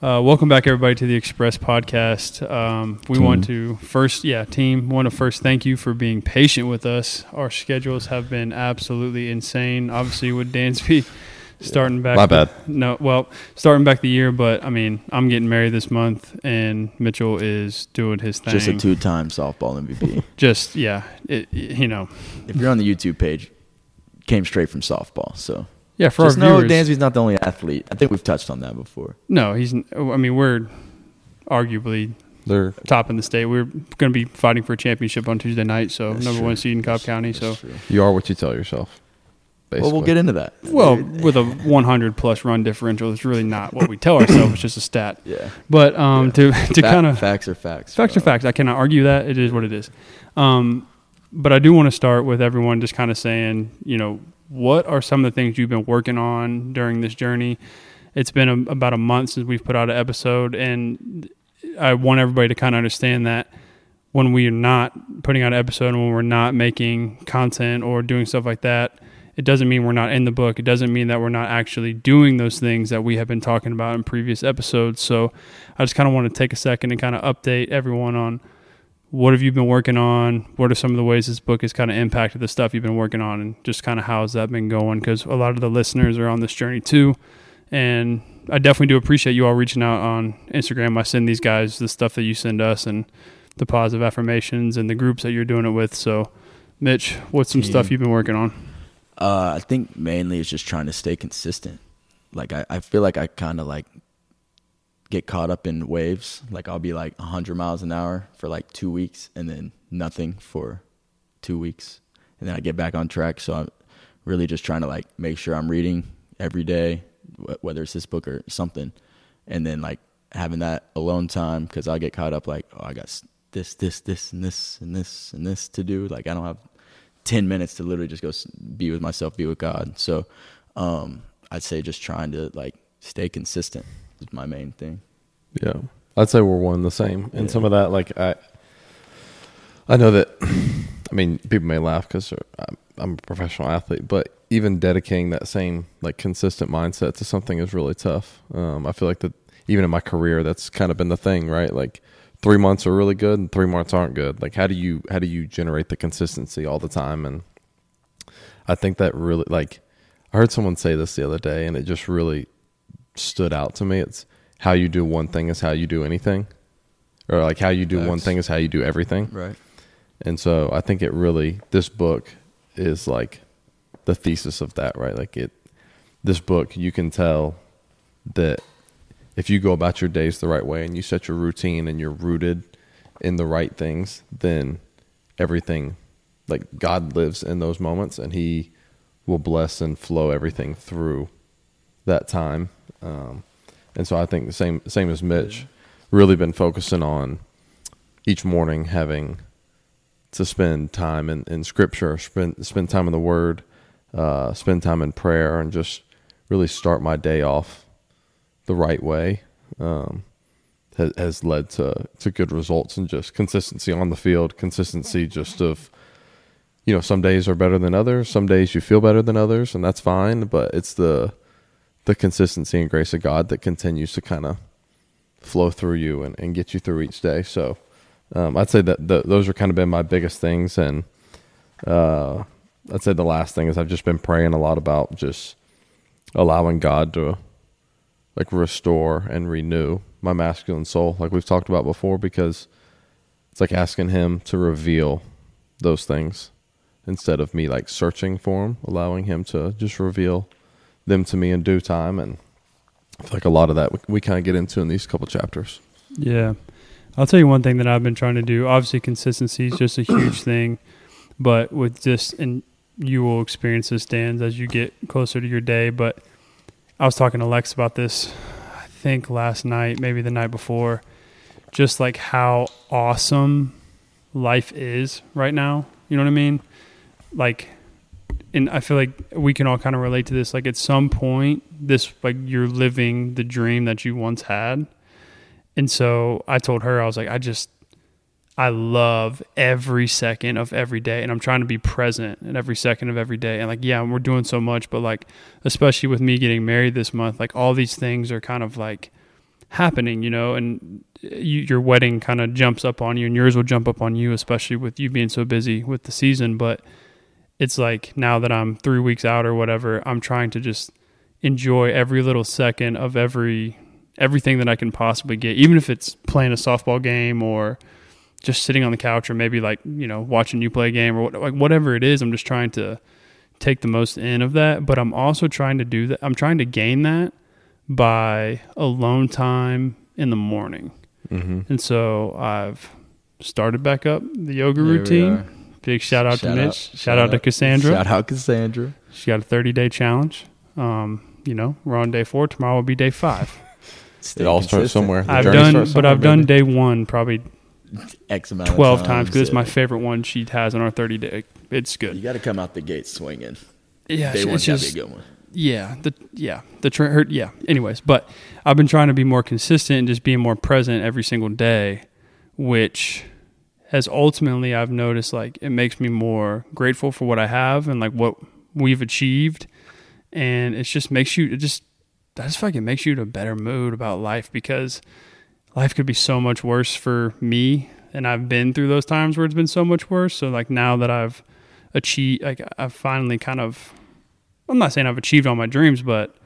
Uh, welcome back, everybody, to the Express Podcast. Um, we Team. want to first, yeah, team, want to first thank you for being patient with us. Our schedules have been absolutely insane. Obviously, with Dansby starting back. My bad. No, well, starting back the year, but I mean, I'm getting married this month, and Mitchell is doing his thing. Just a two-time softball MVP. Just yeah, it, you know, if you're on the YouTube page, came straight from softball. So yeah. For just our know viewers, Dansby's not the only athlete. I think we've touched on that before. no, he's. I mean, we're arguably They're top in the state. We're going to be fighting for a championship on Tuesday night, so That's number true. one seed in Cobb That's- County. that's So, true. you are what you tell yourself. Basically. Well, we'll get into that. well, with a 100 plus run differential, it's really not what we tell ourselves. It's just a stat. yeah. But um, Yeah. to to Fa- kind of facts are facts. facts are bro. facts. I cannot argue that. It is what it is. Um, but I do want to start with everyone just kind of saying, you know, what are some of the things you've been working on during this journey? It's been a, about a month since we've put out an episode, and I want everybody to kind of understand that when we are not putting out an episode and when we're not making content or doing stuff like that, it doesn't mean we're not in the book. It doesn't mean that we're not actually doing those things that we have been talking about in previous episodes. So I just kind of want to take a second and kind of update everyone on what have you been working on? What are some of the ways this book has kind of impacted the stuff you've been working on, and just kind of how has that been going? Because a lot of the listeners are on this journey too, and I definitely do appreciate you all reaching out on Instagram. I send these guys the stuff that you send us and the positive affirmations and the groups that you're doing it with. So, Mitch, what's some stuff you've been working on? Uh, I think mainly it's just trying to stay consistent. Like I, I feel like I kind of like get caught up in waves. Like I'll be like 100 miles an hour for like two weeks and then nothing for two weeks, and then I get back on track. So I'm really just trying to like make sure I'm reading every day, wh- whether it's this book or something, and then like having that alone time because I get caught up like oh I got this this this and this and this and this to do. Like I don't have 10 minutes to literally just go be with myself, be with God. So um, I'd say just trying to like stay consistent is my main thing. Yeah, I'd say we're one and the same. And Yeah. some of that, like I, I know that. I mean, people may laugh because I'm, I'm a professional athlete, but even dedicating that same like consistent mindset to something is really tough. Um, I feel like that even in my career, that's kind of been the thing, right? Like three months are really good and three months aren't good. Like how do you how do you generate the consistency all the time? And I think that really like I heard someone say this the other day, and it just really stood out to me. It's how you do one thing is how you do anything, or like how you do one thing is how you do everything. Right. And so I think it really this book is like the thesis of that, right? Like it this book you can tell that if you go about your days the right way and you set your routine and you're rooted in the right things, then everything like God lives in those moments and he will bless and flow everything through that time. Um, and so I think the same same as Mitch, really been focusing on each morning having to spend time in, in scripture, spend spend time in the word, uh, spend time in prayer and just really start my day off the right way. Um, has, has led to, to good results and just consistency on the field, consistency just of, you know, some days are better than others. Some days you feel better than others and that's fine, but it's the, the consistency and grace of God that continues to kind of flow through you and, and get you through each day. So, um, I'd say that the, those are kind of been my biggest things. And, uh, I'd say the last thing is I've just been praying a lot about just allowing God to like restore and renew my masculine soul, like we've talked about before, because it's like asking Him to reveal those things instead of me like searching for them, allowing Him to just reveal them to me in due time. And I feel like a lot of that we, we kind of get into in these couple chapters. Yeah. I'll tell you one thing that I've been trying to do. Obviously, consistency is just a huge thing, but with just, and you will experience this, Dan, as you get closer to your day. But I was talking to Lex about this, I think last night, maybe the night before, just like how awesome life is right now. You know what I mean? Like, and I feel like we can all kind of relate to this. Like, at some point, this, like, you're living the dream that you once had. And so I told her, I was like, I just, I love every second of every day. And I'm trying to be present in every second of every day. And like, yeah, we're doing so much, but like, especially with me getting married this month, like all these things are kind of like happening, you know, and eh, you, your wedding kind of jumps up on you, and yours will jump up on you, especially with you being so busy with the season. But it's like now that I'm three weeks out or whatever, I'm trying to just enjoy every little second of every everything that I can possibly get, even if it's playing a softball game or just sitting on the couch or maybe like you know watching you play a game or what, like whatever it is. I'm just trying to take the most in of that, but I'm also trying to do that. I'm trying to gain that by alone time in the morning. Mm-hmm. And so I've started back up the yoga routine. Are. Big shout out Shout to out- Mitch. Shout, shout out to out- Kassandra. Shout out Kassandra. She got a 30 day challenge. Um, you know, we're on day four. Tomorrow will be day five. It all starts somewhere. The I've done, starts but I've done day one probably X amount of 12 times because it's my favorite one she has on our 30 day. It's good. You got to come out the gate swinging. Yeah, Day it's one's got to just, be a good one. yeah, the yeah the tra- her, yeah. Anyways, but I've been trying to be more consistent and just being more present every single day, which has ultimately I've noticed like it makes me more grateful for what I have and like what we've achieved, and it just makes you it just I just it makes you in a better mood about life because life could be so much worse for me, and I've been through those times where it's been so much worse. So like now that I've achieved, like I've finally kind of I'm not saying I've achieved all my dreams, but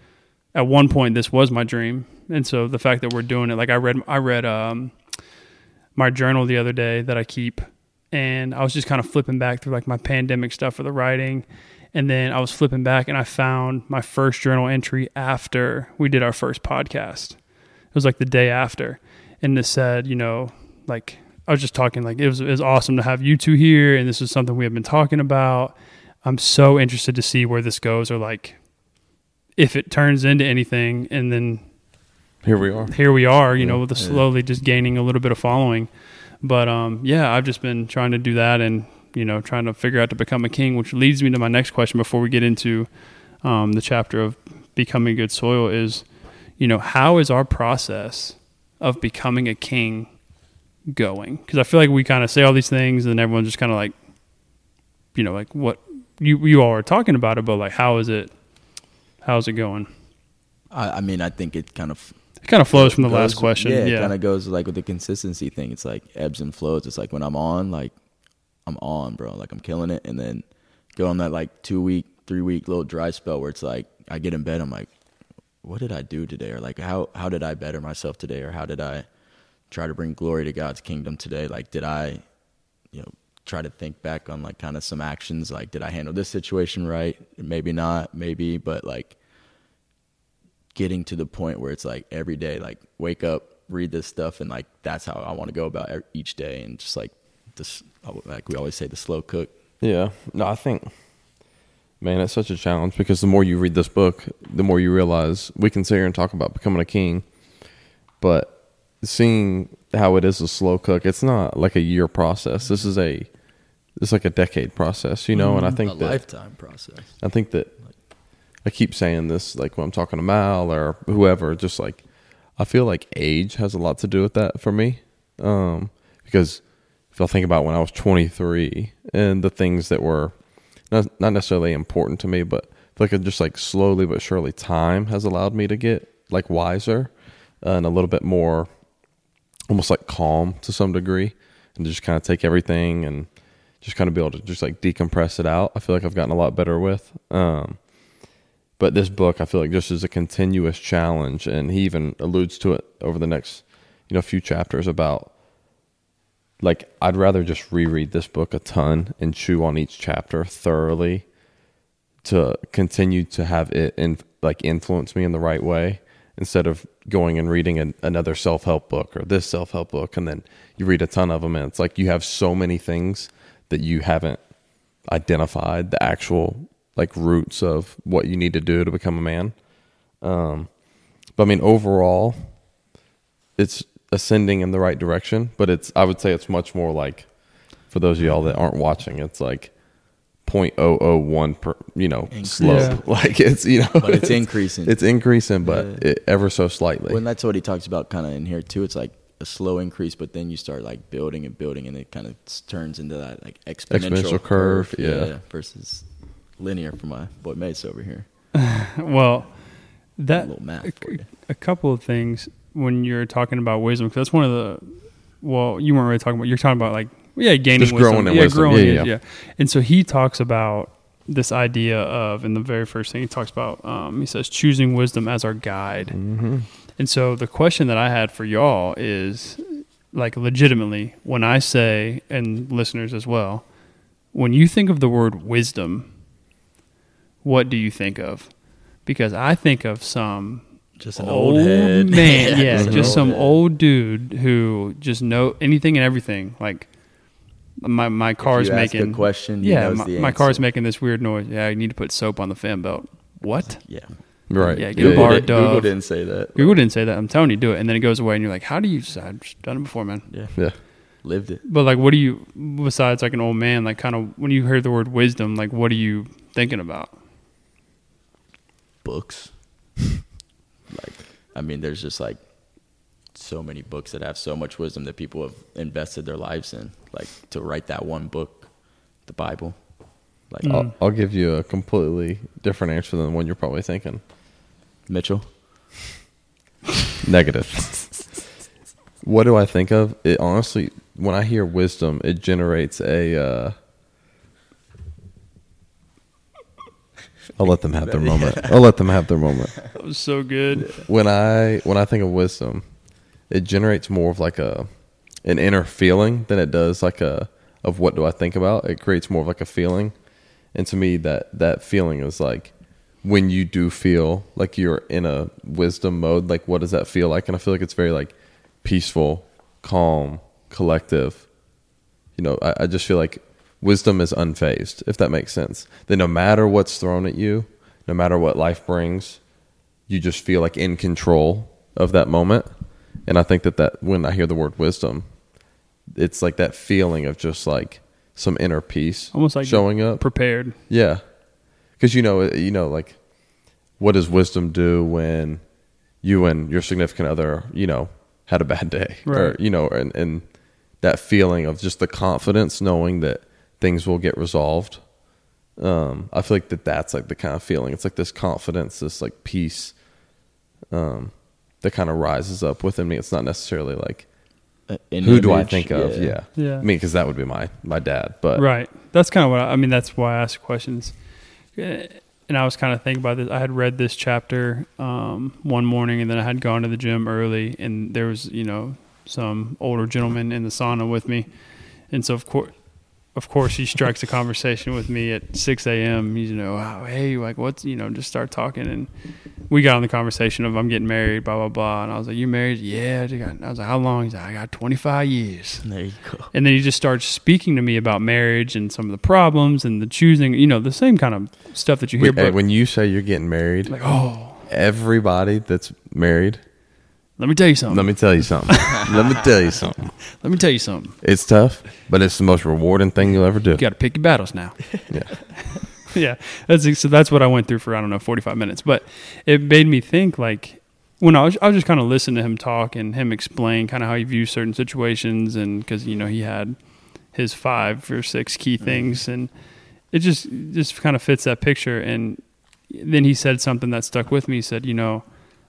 at one point this was my dream. And so the fact that we're doing it, like I read, I read um, my journal the other day that I keep, and I was just kind of flipping back through like my pandemic stuff for the writing, and then I was flipping back and I found my first journal entry after we did our first podcast. It was like the day after, and it said, you know, like I was just talking like it was it was awesome to have you two here, and this is something we have been talking about. I'm so interested to see where this goes, or like if it turns into anything, and then Here we are. here we are, you know, with the Yeah. slowly just gaining a little bit of following. But um, yeah, I've just been trying to do that, and you know, trying to figure out to become a king, which leads me to my next question before we get into um, the chapter of becoming good soil. Is you know, how is our process of becoming a king going? Because I feel like we kind of say all these things, and everyone's just kind of like, you know, like what you you all are talking about it, but like how is it? How's it going? I, I mean, I think it kind of It kind of flows from the last question. Yeah, Yeah, it kind of goes like with the consistency thing. It's like ebbs and flows. It's like when I'm on, like I'm on, bro. Like I'm killing it, and then go on that like two week, three week little dry spell where it's like I get in bed. I'm like, what did I do today? Or like how how did I better myself today? Or how did I try to bring glory to God's kingdom today? Like did I, you know, try to think back on like kind of some actions? Like did I handle this situation right? Maybe not, maybe, but like getting to the point where it's like every day, like wake up, read this stuff, and like that's how I want to go about each day, and just like this, like we always say, the slow cook. Yeah. No, I think, man, it's such a challenge because the more you read this book, the more you realize we can sit here and talk about becoming a king, but seeing how it is a slow cook, it's not like a year process. This is a, it's like a decade process, you know. And I mm-hmm. think a that lifetime process. I think that I keep saying this, like when I'm talking to Mal or whoever, just like I feel like age has a lot to do with that for me. Um, because if I think about when I was 23 and the things that were not not necessarily important to me, but like just like slowly but surely time has allowed me to get like wiser and a little bit more almost like calm to some degree and just kind of take everything and just kind of be able to just like decompress it out. I feel like I've gotten a lot better with. Um, but this book, I feel like just is a continuous challenge, and he even alludes to it over the next, you know, few chapters about like I'd rather just reread this book a ton and chew on each chapter thoroughly to continue to have it in like influence me in the right way instead of going and reading an, another self-help book or this self-help book and then you read a ton of them and it's like you have so many things that you haven't identified the actual like roots of what you need to do to become a man um but i mean overall it's ascending in the right direction but it's i would say it's much more like for those of y'all that aren't watching it's like 0.001 per you know slope Yeah. like it's you know But it's increasing. it's increasing but Yeah. it, ever so slightly Well, and that's what he talks about kind of in here too. It's like a slow increase, but then you start like building and building, and it kind of turns into that like exponential, Exponential curve, yeah. versus linear for my boy Mace over here. well, A that little math for you. a couple of things. when you're talking about wisdom because that's one of the well you weren't really talking about you're talking about like yeah gaining Just wisdom growing yeah wisdom. growing Yeah, in- yeah, yeah and so he talks about this idea of in the very first thing he talks about um, he says choosing wisdom as our guide Mm-hmm. and so the question that I had for y'all is like legitimately when I say and listeners as well when you think of the word wisdom what do you think of because I think of some Just an old, head. man, yeah, just just old some head. old dude who just know anything and everything. Like my my If car's you ask making a question. He yeah, knows my, the my car's making this weird noise. Yeah, I need to put soap on the fan belt. What? Yeah. Right. Yeah, get a Google, bar did, Google didn't say that. Google didn't say that. I'm telling you, do it, and then it goes away, and you're like, how do you? I've just done it before, man. Yeah. Yeah. Lived it. But like, what do you besides like an old man? Like, kind of when you hear the word wisdom, like, what are you thinking about? Books. like, I mean, there's just like so many books that have so much wisdom that people have invested their lives in. Like to write that one book, the Bible. Like Mm. I'll, I'll give you a completely different answer than the one you're probably thinking. Mitchell. Negative. what do I think of? It honestly, when I hear wisdom, it generates a. Uh, I'll let them have their moment. I'll let them have their moment. That was so good. When I when I think of wisdom, it generates more of like a an inner feeling than it does like a of what do I think about. It creates more of like a feeling, and to me that that feeling is like when you do feel like you're in a wisdom mode. Like what does that feel like? And I feel like it's very like peaceful, calm, collective. You know, I, I just feel like wisdom is unfazed, if that makes sense. That no matter what's thrown at you, no matter what life brings, you just feel like in control of that moment. And I think that that when I hear the word wisdom, it's like that feeling of just like some inner peace, Almost like showing up. Prepared. Yeah, because you know, you know, like what does wisdom do when you and your significant other, you know, had a bad day, or you know, and and that feeling of just the confidence knowing that things will get resolved. Um, I feel like that that's like the kind of feeling. It's like this confidence, this like peace, um, that kind of rises up within me. It's not necessarily like uh, an who do I image, think of? Yeah, Yeah. I mean, because that would be my my dad, but Right. That's kind of what I, I mean. That's why I ask questions. Eh, And I was kind of thinking about this. I had read this chapter um, one morning, and then I had gone to the gym early, and there was you know some older gentleman in the sauna with me, and so of course. Of course, he strikes a conversation with me at 6 a.m. He's, you know, oh, hey, like, what's, you know, just start talking. And we got on the conversation of, I'm getting married, blah, blah, blah. And I was like, you married? Yeah. I was like, how long? He's like, I got 25 years. There you go. And then he just starts speaking to me about marriage and some of the problems and the choosing, you know, the same kind of stuff that you hear. Wait, But when you say you're getting married, like, oh, everybody that's married, let me tell you something. let me tell you something. let me tell you something. Let me tell you something. It's tough, but it's the most rewarding thing you'll ever do. You got to pick your battles now. Yeah. yeah, that's so. That's what I went through for I don't know forty five minutes, but it made me think like when I was I was just kind of listening to him talk and him explain kind of how he views certain situations and because you know he had his five or six key mm-hmm. things and it just just kind of fits that picture and then he said something that stuck with me. He said, you know,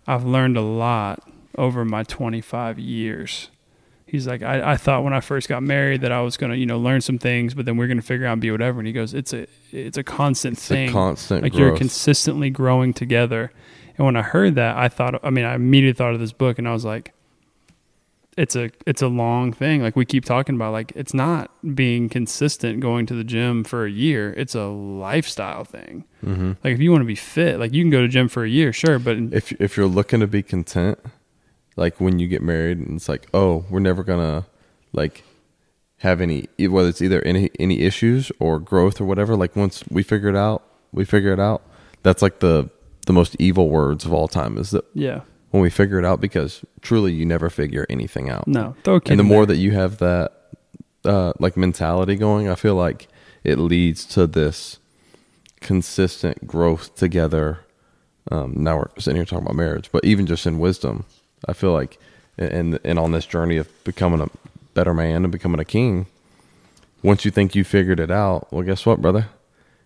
I've learned a lot over my 25 years. He's like, I, I thought when I first got married that I was gonna, you know, learn some things, but then we're gonna figure out and be whatever. And he goes, it's a, it's a constant It's thing. a constant like you're consistently growing together. And when I heard that, I thought, I mean, I immediately thought of this book, and I was like, it's a, it's a long thing. Like we keep talking about, like it's not being consistent going to the gym for a year. It's a lifestyle thing. hmm Like if you want to be fit, like you can go to gym for a year, sure, but If if you're looking to be content, like when you get married, and it's like, oh, we're never gonna like have any whether it's either any any issues or growth or whatever. Like once we figure it out, we figure it out. That's like the the most evil words of all time is that yeah, when we figure it out because truly you never figure anything out. no, and the more there. that you have that uh, like mentality going, I feel like it leads to this consistent growth together. Um, now we're sitting here talking about marriage, but even just in wisdom, I feel like, and and on this journey of becoming a better man and becoming a king, once you think you figured it out, well, guess what, brother?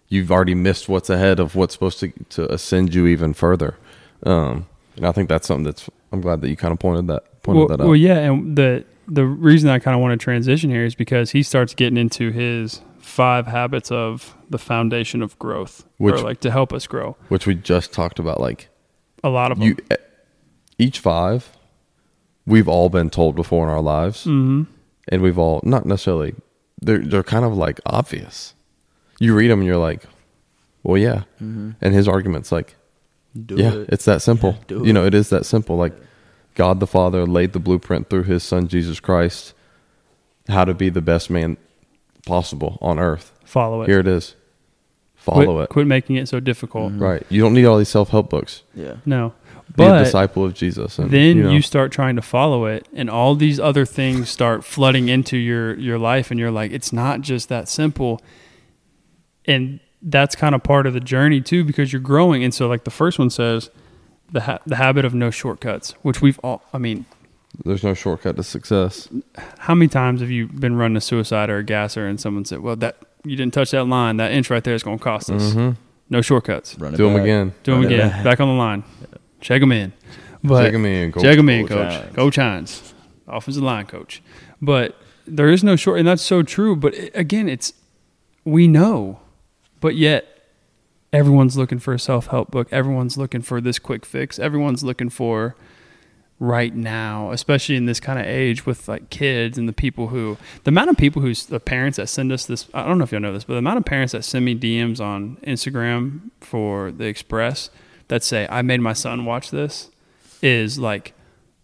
You've already missed what's ahead of what's supposed to to ascend you even further. Um, and I think that's something that's I'm glad that you kind of pointed that pointed well, that out. well, yeah, and the the reason I kind of want to transition here is because he starts getting into his five habits of the foundation of growth, Which- or like to help us grow. which we just talked about. Like A lot of them. you, each five, we've all been told before in our lives, hmm and we've all not necessarily. They're they're kind of like obvious. You read them and you're like, well, yeah. Mm-hmm. And his argument's like, Do yeah, it. it's that simple. Yeah, you know, it. it is that simple. Like God the Father laid the blueprint through His Son Jesus Christ, how to be the best man possible on earth. Follow it. Here it is. Follow quit, it. Quit making it so difficult. Mhm. Right. You don't need all these self help books. Yeah. No, Be a disciple of Jesus. And, then you, know, start trying to follow it, and all these other things start flooding into your your life, and you're like, it's not just that simple. And that's kind of part of the journey too, because you're growing. And so, like the first one says, the ha- the habit of no shortcuts, which we've all. I mean, there's no shortcut to success. how many times have you been running a suicide or a gasser, and someone said, "Well, that you didn't touch that line. That inch right there is going to cost us. hmm No shortcuts. Run it Do them again. Do them Run it again. back. Back on the line. Check them in. But Check them in. coach. Check them in, Go coach. Giants. Go Giants. Offensive line coach. But there is no short, and that's so true. But it- again, it's we know, but yet everyone's looking for a self help book. Everyone's looking for this quick fix. Everyone's looking for right now, especially in this kind of age with like kids and the people who the amount of people who's the parents that send us this. I don't know if y'all know this, but the amount of parents that send me DMs on Instagram for the Express that say I made my son watch this is like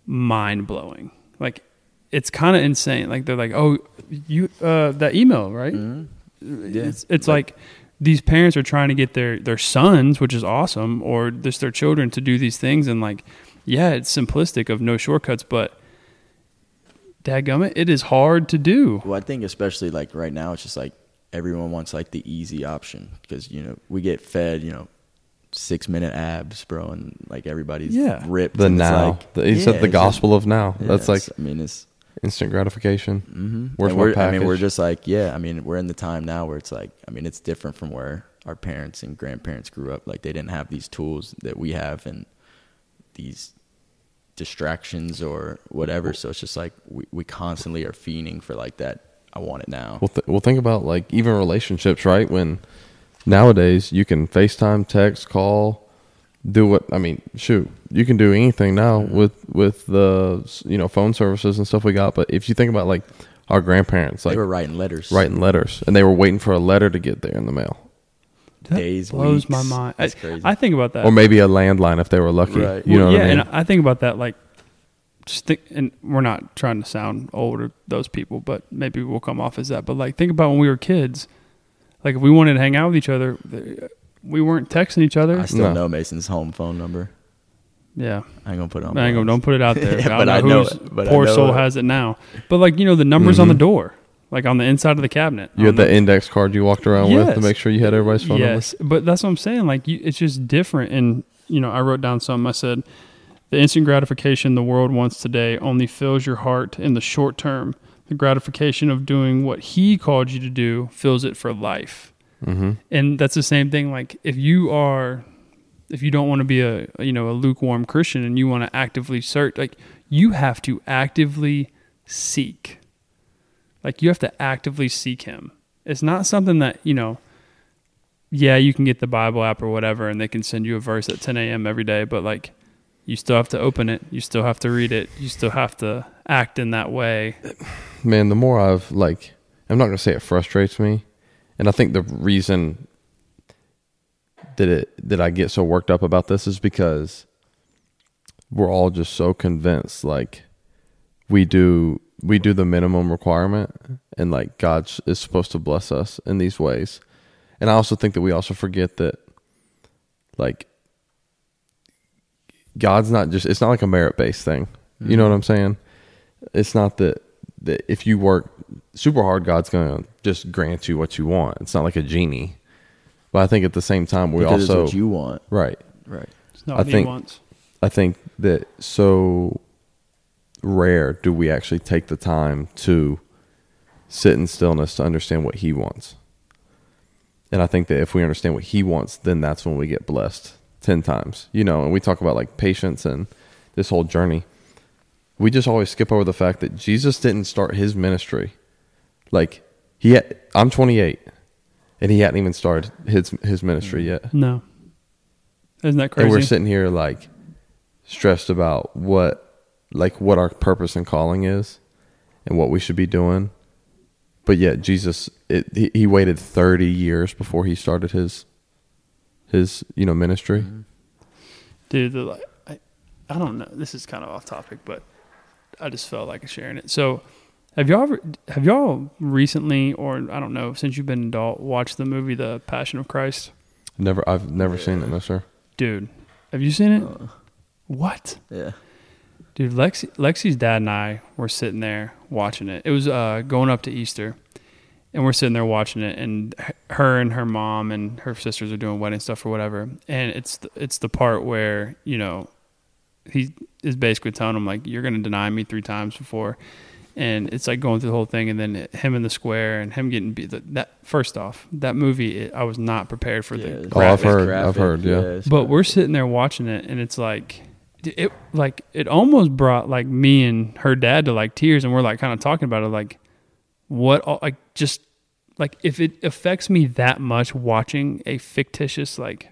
mind blowing. Like it's kind of insane. Like they're like, oh, you uh, that email, right? Mhm. Yeah. It's it's like, these parents are trying to get their their sons, which is awesome, or just their children to do these things, and like, yeah, it's simplistic of no shortcuts, but dadgummit, it is hard to do. Well, I think especially like right now, it's just like everyone wants like the easy option because you know we get fed you know six minute abs, bro, and like everybody's Yeah. ripped. The and now. like- The- he yeah, said the it's gospel of now. yeah, That's like I mean, it's. instant gratification. Mm-hmm. Where's my we're, I mean, we're just like, yeah. I mean, we're in the time now where it's like, I mean, it's different from where our parents and grandparents grew up. Like, they didn't have these tools that we have and these distractions or whatever. So it's just like we, we constantly are fiending for like that. I want it now. Well, th- well, think about like even relationships, right? When nowadays you can FaceTime, text, call, do what I mean. Shoot, you can do anything now mm-hmm. with with the you know phone services and stuff we got. But if you think about like our grandparents, like they were writing letters. writing letters, and they were waiting for a letter to get there in the mail, That Days, blows my weeks. mind. I, That's crazy. I think about that. or maybe a landline if they were lucky. Right. You know Well, what yeah, I mean? and I think about that like just think, and we're not trying to sound old or those people, but maybe we'll come off as that. But like, think about when we were kids. Like, if we wanted to hang out with each other, we weren't texting each other. I still No. know Mason's home phone number. yeah, I ain't gonna put it on. I ain't gonna, don't put it out there. Yeah, but don't I know know whose it, but I poor know soul it. has it now. But like, you know, the numbers on the Mhm. door, like on the inside of the cabinet. you on had the index card you walked around with to Yes. make sure you had everybody's phone yes, but that's what I'm saying. Like, you, it's just different. And you know, I wrote down something. I said, the instant gratification the world wants today only fills your heart in the short term. The gratification of doing what He called you to do fills it for life. number. hmm And that's the same thing. Like, if you are, if you don't want to be a you know a lukewarm Christian and you want to actively search, like you have to actively seek. Like you have to actively seek Him. It's not something that you know yeah, you can get the Bible app or whatever, and they can send you a verse at 10 a.m. every day, but like, you still have to open it. You still have to read it. You still have to act in that way. man, the more I've like, I'm not gonna say it frustrates me, and I think the reason that it that I get so worked up about this is because we're all just so convinced like we do we do the minimum requirement and like God is supposed to bless us in these ways. And I also think that we also forget that like God's not just it's not like a merit based thing. You know mm-hmm. what I'm saying? It's not that that if you work super hard, God's gonna just grant you what you want. It's not like a genie. But I think at the same time we because also it's what you want. right. Right. It's not I he think- wants. I think that so rare do we actually take the time to sit in stillness to understand what he wants. And I think that if we understand what he wants, then that's when we get blessed 10 times. You know, and we talk about like patience and this whole journey, we just always skip over the fact that Jesus didn't start his ministry. Like he had, I'm 28 and he hadn't even started his his ministry yet. No. Isn't that crazy? And we're sitting here like stressed about what like what our purpose and calling is and what we should be doing. But yet Jesus it, he, he waited 30 years before he started his his, you know, ministry. Mm-hmm. Dude, the, like, I, I don't know. This is kind of off topic, but I just felt like sharing it. So, have y'all ever, have y'all recently, or I don't know, since you've been an adult, watched the movie The Passion of Christ? Never I've never seen it, no sir. Dude, have you seen it? Uh, What? yeah. Dude, Lexi, Lexi's dad and I were sitting there watching it. It was uh, going up to Easter, and we're sitting there watching it. And her and her mom and her sisters are doing wedding stuff or whatever. And it's the, it's the part where you know he is basically telling him like, "You're going to deny me three times before," and it's like going through the whole thing. And then him in the square and him getting beat. That first off, that movie, it, I was not prepared for Yeah, the. it's Oh, I've graphic, heard- I've heard, yeah. it's But graphic. we're sitting there watching it, and it's like, it like it almost brought like me and her dad to like tears, and we're like kind of talking about it, like what, all, like just like if it affects me that much watching a fictitious like,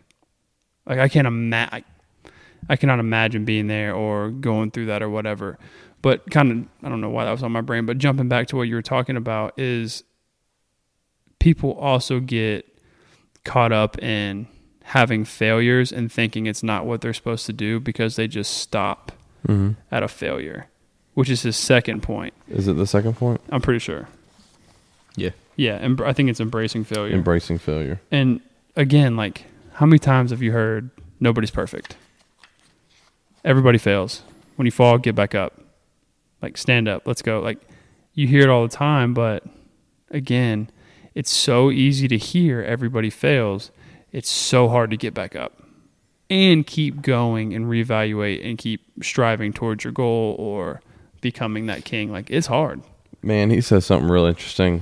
like I can't imagine, I, cannot imagine being there or going through that or whatever. But kind of, I don't know why that was on my brain, but jumping back to what you were talking about is people also get caught up in having failures and thinking it's not what they're supposed to do because they just stop Mm-hmm. at a failure, which is his second point. Is it the second point? I'm pretty sure. Yeah. Yeah, em- I think it's embracing failure. Embracing failure. and again, like how many times have you heard nobody's perfect? Everybody fails. When you fall, get back up. Like stand up, let's go. Like you hear it all the time, but again, it's so easy to hear everybody fails. It's so hard to get back up and keep going and reevaluate and keep striving towards your goal or becoming that king. Like it's hard. Man, he says something real interesting.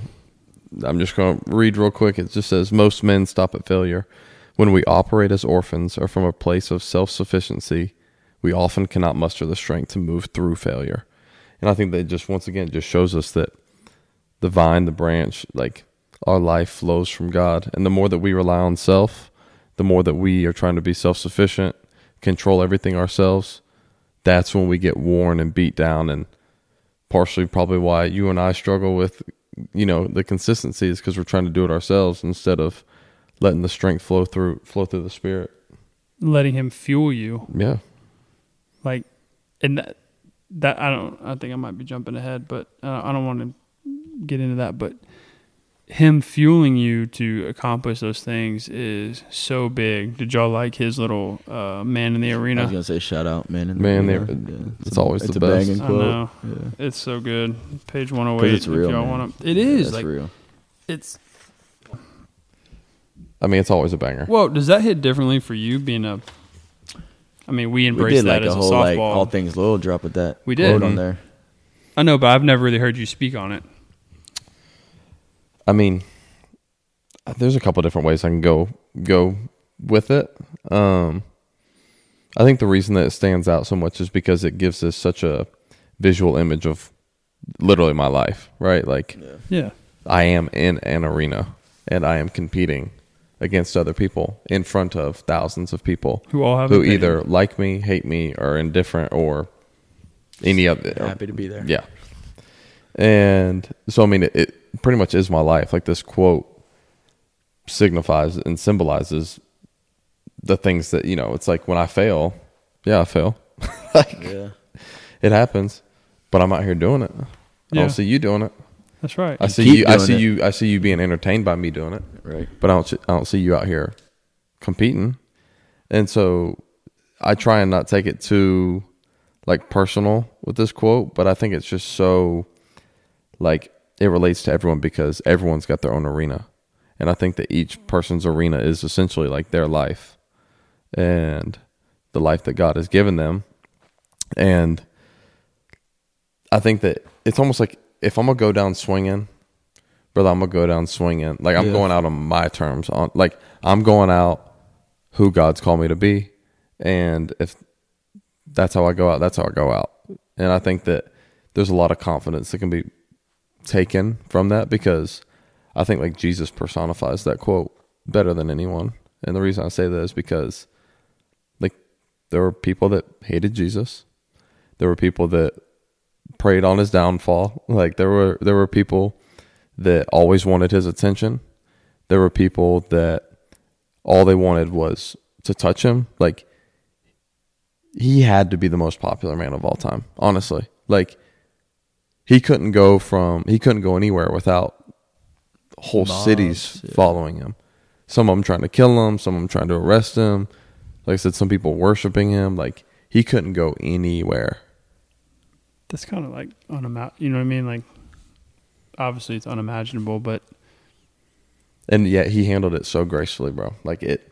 I'm just going to read real quick. It just says most men stop at failure. When we operate as orphans or from a place of self sufficiency, we often cannot muster the strength to move through failure. And I think that just once again just shows us that the vine, the branch, like our life flows from God. And the more that we rely on self, the more that we are trying to be self sufficient, control everything ourselves, that's when we get worn and beat down and partially probably why you and I struggle with you know the consistency is because we're trying to do it ourselves instead of letting the strength flow through flow through the spirit Letting him fuel you. yeah like and that that I don't I think I might be jumping ahead but uh, I don't want to get into that but him fueling you to accomplish those things is so big did y'all like his little uh, man in the arena? I was gonna say shout out, man. in the Man, arena. they- Yeah, it's a- always it's the a best. banging I know. Yeah. it's so good page 'Cause 108 it's real, if y'all want to it is That's like real. it's i mean it's always a banger well does that hit differently for you being a I mean we We did that like as a a whole softball like all things little drop with that. We did quote did. on there. I know but I've never really heard you speak on it i mean there's a couple different ways i can go go with it um i think the reason that it stands out so much is because it gives us such a visual image of literally my life right like yeah I am in an arena and I am competing against other people in front of thousands of people who all have who opinions. either like me, hate me, or indifferent, or any other. Happy to be there. Yeah. And so, I mean, it, it pretty much is my life. Like this quote signifies and symbolizes the things that, you know, it's like when I fail, yeah, I fail. like, Yeah. it happens, but I'm out here doing it. I Yeah. don't see you doing it. That's right I see you. I see it. you. I see you being entertained by me doing it, Right. but I don't. I don't see you out here competing, and so I try and not take it too like personal with this quote. But I think it's just so like it relates to everyone because everyone's got their own arena, and I think that each person's arena is essentially like their life, and the life that God has given them, and I think that it's almost like if I'm gonna go down swinging, brother, I'm gonna go down swinging. Like I'm Yeah. going out on my terms. On like I'm going out who God's called me to be, and if that's how I go out. That's how I go out. And I think that there's a lot of confidence that can be taken from that because I think like Jesus personifies that quote better than anyone. And the reason I say that is because like there were people that hated Jesus. There were people that preyed on his downfall. Like there were there were people that always wanted his attention. There were people that all they wanted was to touch him. Like he had to be the most popular man of all time, honestly. Like he couldn't go from he couldn't go anywhere without whole Mobs, cities yeah. following him. Some of them trying to kill him, some of them trying to arrest him. Like I said, some people worshiping him. Like he couldn't go anywhere. That's kind of like unima- You know what I mean? Like, obviously it's unimaginable, but and yet he handled it so gracefully, bro. Like it,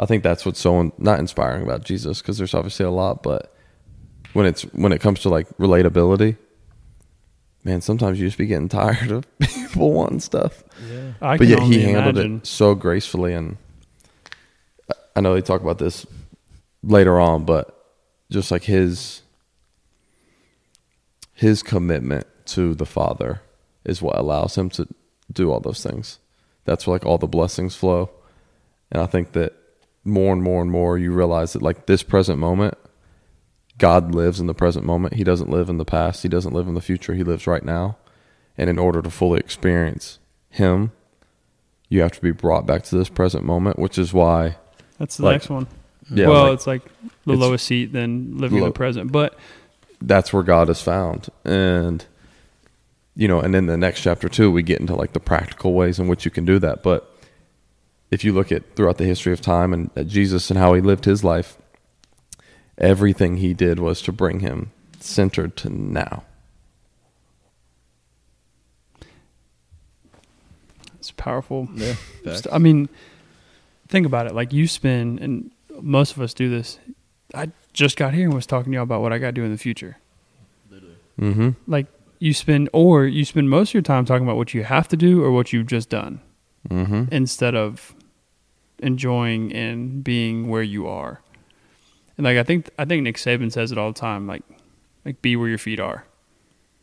I think that's what's so not inspiring about Jesus because there's obviously a lot, but when it's when it comes to like relatability, man, sometimes you just be getting tired of people wanting stuff. Yeah. I but can yet only he handled imagine. it so gracefully, and I- I know they talk about this later on, but just like his his commitment to the Father is what allows him to do all those things. That's where like all the blessings flow. And I think that more and more and more you realize that like this present moment, God lives in the present moment. He doesn't live in the past. He doesn't live in the future. He lives right now. And in order to fully experience him, you have to be brought back to this present moment, which is why That's the like- next one. yeah, well, like, it's like the lowest seat, than living in the present. But that's where God is found. And you know, and then the next chapter too, we get into like the practical ways in which you can do that. But if you look at throughout the history of time and at Jesus and how he lived his life, everything he did was to bring him centered to now. it's powerful. Yeah. Just- I mean, think about it. Like you spend, and most of us do this. I just got here and was talking to y'all about what I got to do in the future. Mm-hmm. Like you spend, or you spend most of your time talking about what you have to do or what you've just done, Mm-hmm. instead of enjoying and being where you are. And like I think, I think Nick Saban says it all the time. Like, like be where your feet are.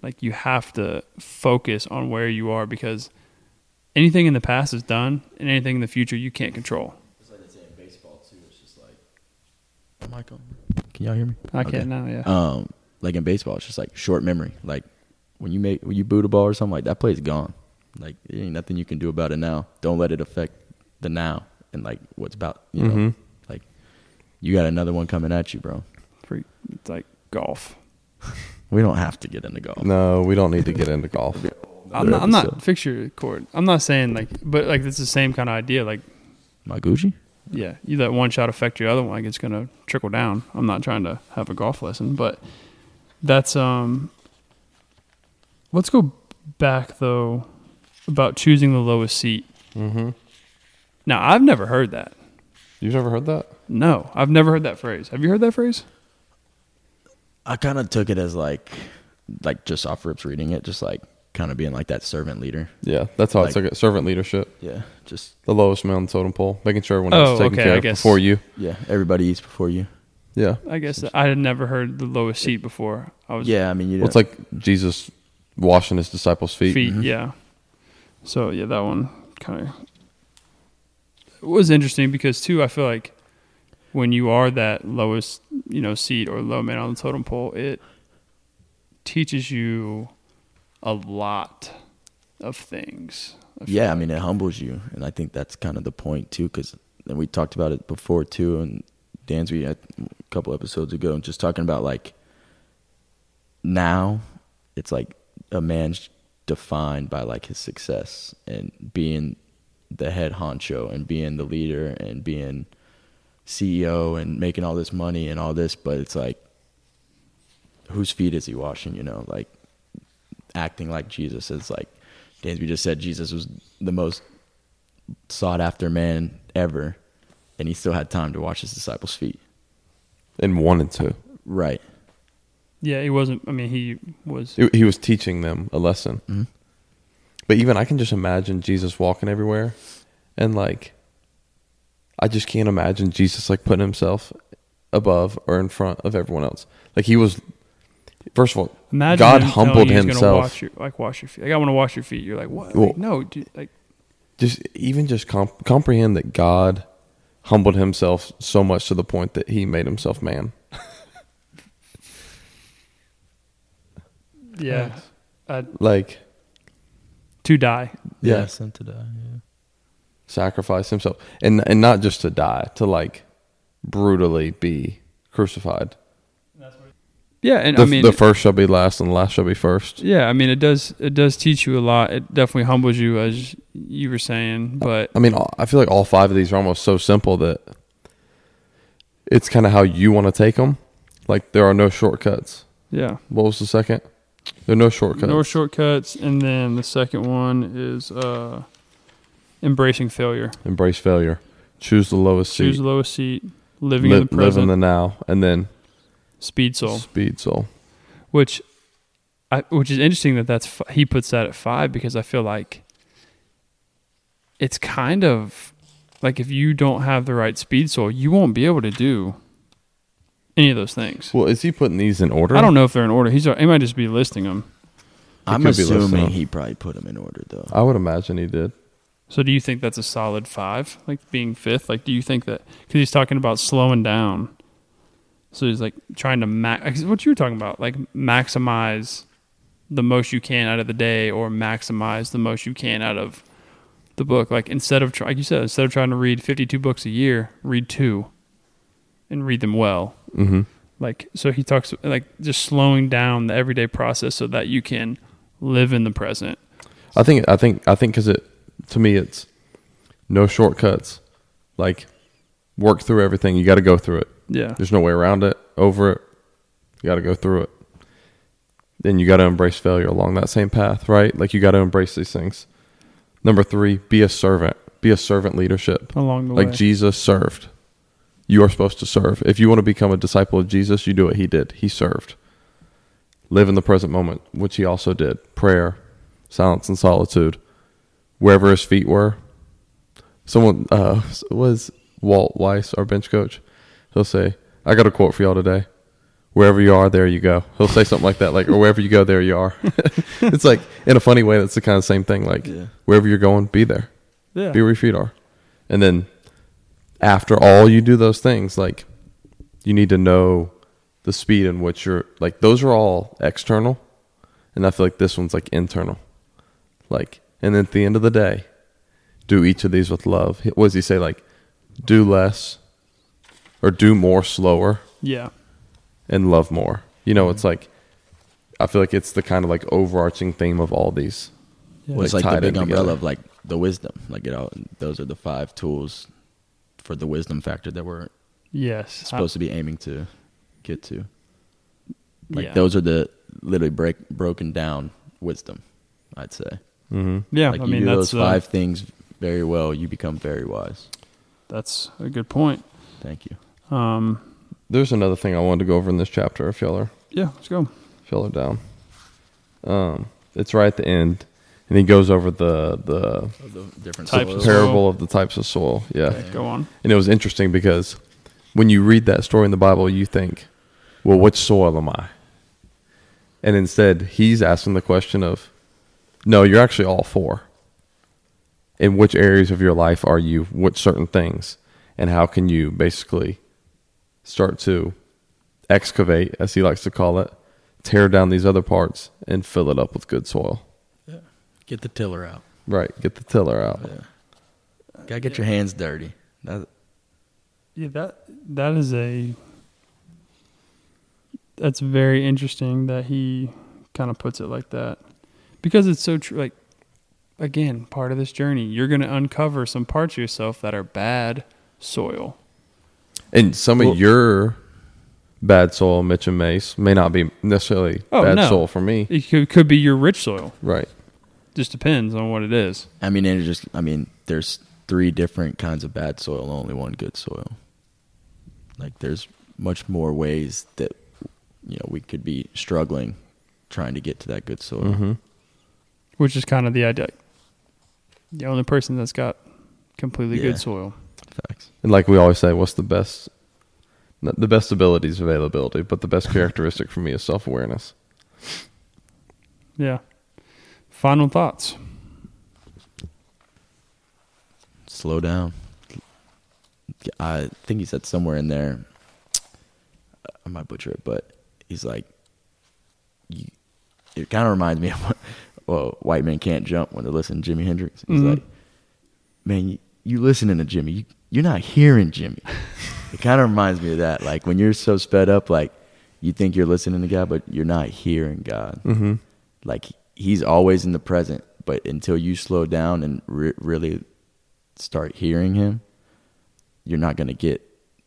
Like you have to focus on where you are because anything in the past is done, and anything in the future you can't control. It's like they say in baseball too. It's just like. Michael, can y'all hear me? I Okay. can't now. Yeah. Um, like in baseball, it's just like short memory. Like when you make when you boot a ball or something like that, play's gone. Like there ain't nothing you can do about it now. Don't let it affect the now and like what's about. You know, Mhm. like you got another one coming at you, bro. Free, it's like golf. We don't have to get into golf. No, we don't need to get into golf. I'm not, I'm episode. not fixture court. I'm not saying like, but like it's the same kind of idea. Like, My Gucci. Yeah, you let one shot affect your other one, like it's gonna trickle down. I'm not trying to have a golf lesson, but that's um. Let's go back though about choosing the lowest seat. Mm-hmm. Now I've never heard that. You've never heard that? No, I've never heard that phrase. Have you heard that phrase? I kind of took it as like, like just off rips reading it, just like kind of being like that servant leader. Yeah, that's how it's Like- like servant leadership. Yeah, just The lowest man on the totem pole, making sure everyone else Oh, is taken okay, care I of guess. before you. yeah. Everybody eats before you. Yeah. I guess I had never heard the lowest seat before. I was Yeah, I mean you. Well, it's like Jesus washing his disciples' feet. feet. Mhm. Yeah. So yeah, that one kind of was interesting because too. I feel like when you are that lowest, you know, seat or low man on the totem pole, it teaches you a lot of things. Yeah, I mean it humbles you, and I think that's kind of the point too. Because we talked about it before too, and Dansby a couple episodes ago, and just talking about like now, it's like a man's defined by like his success and being the head honcho and being the leader and being CEO and making all this money and all this, but it's like whose feet is he washing? You know, like acting like Jesus is like Dansby just said Jesus was the most sought after man ever, and he still had time to wash his disciples' feet. and wanted to. Right. yeah, he wasn't. I mean, he was. He- He was teaching them a lesson. Mhm. But even I can just imagine Jesus walking everywhere, and like, I just can't imagine Jesus like putting himself above or in front of everyone else. Like he was. First of all, Imagine God him humbled you himself. Wash your, like wash your feet. Like I want to wash your feet. You're like what? Well- like, no, dude, like just even just comp- comprehend that God humbled himself so much to the point that he made himself man. yeah, uh, Like to die. Yeah. Yeah, sent to die. Yeah. sacrifice himself and and not just to die, to like brutally be crucified. Yeah, and The, I mean, the first shall be last and the last shall be first. yeah, I mean, it does it does teach you a lot. It definitely humbles you, as you were saying. But I mean, I feel like all five of these are almost so simple that it's kind of how you want to take them. Like there are no shortcuts. yeah, What was the second? There are no shortcuts. no shortcuts. And then the second one is uh, embracing failure. Embrace failure. Choose the lowest Choose seat. Choose the lowest seat. Living Li- in the live present. in the now, and then speed soul. speed soul. which I, which is interesting that that's f- he puts that at five because I feel like it's kind of like if you don't have the right speed soul, you won't be able to do any of those things. Well, is he putting these in order? I don't know if they're in order. He's he might just be listing them. I'm could be listed assuming he probably put them in order though. I would imagine he did. So do you think that's a solid five, like being fifth? Like, do you think that because he's talking about slowing down? So he's like trying to max. What you were talking about, like maximize the most you can out of the day, or maximize the most you can out of the book. Like instead of like you said, instead of trying to read fifty-two books a year, read two, and read them well. Mm-hmm. Like so, he talks like just slowing down the everyday process so that you can live in the present. I think. I think. I think because it to me it's no shortcuts. Like work through everything. You got to go through it. Yeah, There's no way around it. Over it. You got to go through it. Then you got to embrace failure along that same path, right? Like you got to embrace these things. Number three, be a servant. Be a servant leadership. along the like way. Jesus served. You are supposed to serve. If you want to become a disciple of Jesus, you do what he did. He served. Live in the present moment, which he also did. Prayer, silence, and solitude. Wherever his feet were. Someone uh, was Walt Weiss, our bench coach. He'll say, "I got a quote for y'all today. Wherever you are, there you go." He'll say something like that, like, "Or wherever you go, there you are." it's like in a funny way. That's the kind of same thing. Like Yeah. wherever you're going, be there yeah, be where your feet are. And then after all you do those things, like you need to know the speed in which you're like those are all external. And I feel like this one's like internal. Like and then at the end of the day, do each of these with love. What does he say? Like do less or do more slower yeah. and love more. You know, it's like I feel like it's the kind of like overarching theme of all these. Well, it's like like, the big umbrella together. of like the wisdom. Like you know those are the five tools for the wisdom factor that we're Yes. supposed to be aiming to get to. Like yeah. those are the literally break broken down wisdom. I'd say. Mm-hmm. Yeah, like I you mean do that's those uh, five things very well, you become very wise. that's a good point. Thank you. Um, There's another thing I wanted to go over in this chapter if y'all are yeah, let's go. fill it down. Um, it's right at the end, and he goes over the the the different Types of soils. soil. parable of the types of soil. Yeah, Okay. Go on. and it was interesting because when you read that story in the Bible, you think, "Well, which soil am I?" And instead, he's asking the question of, "No, you're actually all four. In which areas of your life are you? What certain things, and how can you basically start to excavate, as he likes to call it, tear down these other parts and fill it up with good soil. Yeah. Get the tiller out. Right. Get the tiller out. Yeah. Gotta get your hands dirty. That, Yeah, that that is a that's very interesting that he kind of puts it like that because it's so true. Like again, part of this journey, you're going to uncover some parts of yourself that are bad soil. And some Well- of your bad soil, Mitch and Mace, may not be necessarily Oh, bad no. soil for me. It could, could be your rich soil. Right. Just depends on what it is. I mean, and it just, I mean, there's three different kinds of bad soil, only one good soil. Like, there's much more ways that, you know, we could be struggling trying to get to that good soil. hmm Which is kind of the idea. The only person that's got completely Yeah. good soil. Facts. And like we always say, what's the best The best ability is availability, but the best characteristic for me is self awareness. Yeah. Final thoughts. Slow down. I think he said somewhere in there. I might butcher it, but he's like, you, it kind of reminds me of what well, white men can't jump when they listen to Jimi Hendrix. He's Mhm. like, man, you, you listening to Jimi, you, you're not hearing Jimi. it kind of reminds me of that. Like when you're so sped up, like you think you're listening to God, but you're not hearing God. Mm-hmm. Like he's always in the present, but until you slow down and re- really start hearing him, you're not going to get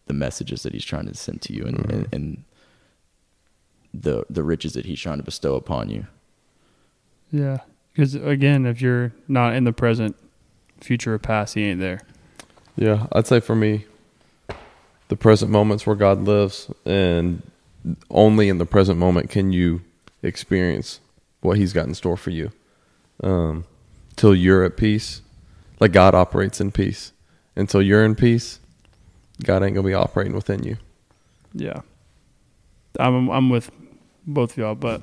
the messages that he's trying to send to you and, Mhm. and, and the the riches that he's trying to bestow upon you. Yeah. Because again, if you're not in the present, future or past, he ain't there. Yeah, I'd say for me, the present moments where God lives, and only in the present moment can you experience what He's got in store for you. Um, till you're at peace, like God operates in peace. Until you're in peace, God ain't gonna be operating within you. Yeah. I'm I'm with both of y'all, but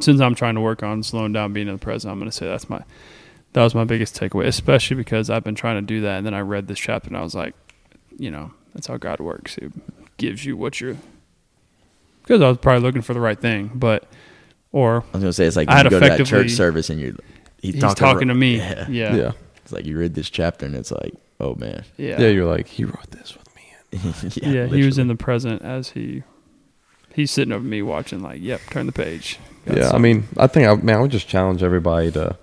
since I'm trying to work on slowing down being in the present, I'm gonna say that's my that was my biggest takeaway, especially because I've been trying to do that and then I read this chapter and I was like, you know, that's how God works. He gives you what you're because I was probably looking for the right thing, but or I was gonna say it's like I when had you go to that effectively- church service and you're he's, he's talking, talking, to me. Yeah. Yeah. yeah, It's like you read this chapter and it's like, oh man, Yeah. yeah. You're like He wrote this with me. Yeah, he was in the present as he he's sitting over me watching like, yep, turn the page. Got yeah, I mean, I think I man, I would just challenge everybody to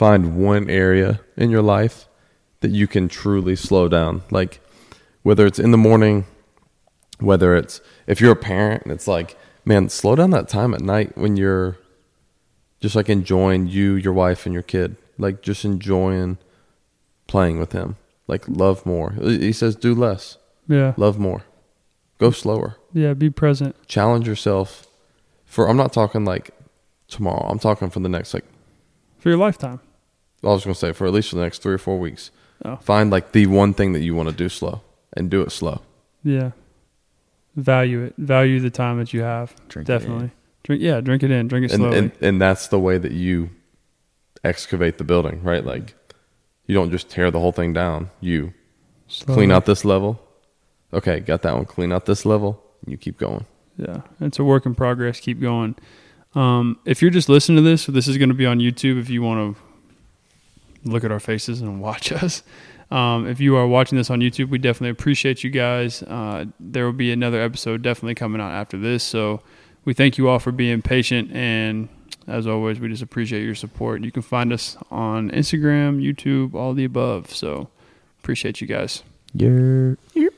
find one area in your life that you can truly slow down. Like whether it's in the morning, whether it's if you're a parent it's like, man, slow down that time at night when you're just like enjoying you, your wife, and your kid. Like just enjoying playing with him. Like love more. He says, do less, Yeah. love more, go slower Yeah, be present. challenge yourself for I'm not talking like tomorrow. I'm talking for the next like For your lifetime. I was gonna say for at least for the next three or four weeks. Oh. Find like the one thing that you want to do slow and do it slow. Yeah. Value it. Value the time that you have. Drink it in. Definitely. Drink yeah, drink it in. Drink it And, slowly. and and that's the way that you excavate the building, right? Like you don't just tear the whole thing down. You Slowly. clean out this level. Okay, got that one. Clean out this level. You keep going. Yeah. It's a work in progress. Keep going. Um, if you're just listening to this, this is going to be on YouTube if you want to look at our faces and watch us. Um, if you are watching this on YouTube, we definitely appreciate you guys. Uh, there will be another episode definitely coming out after this. So we thank you all for being patient. And as always, we just appreciate your support. You can find us on Instagram, YouTube, all the above. So appreciate you guys. Yeah.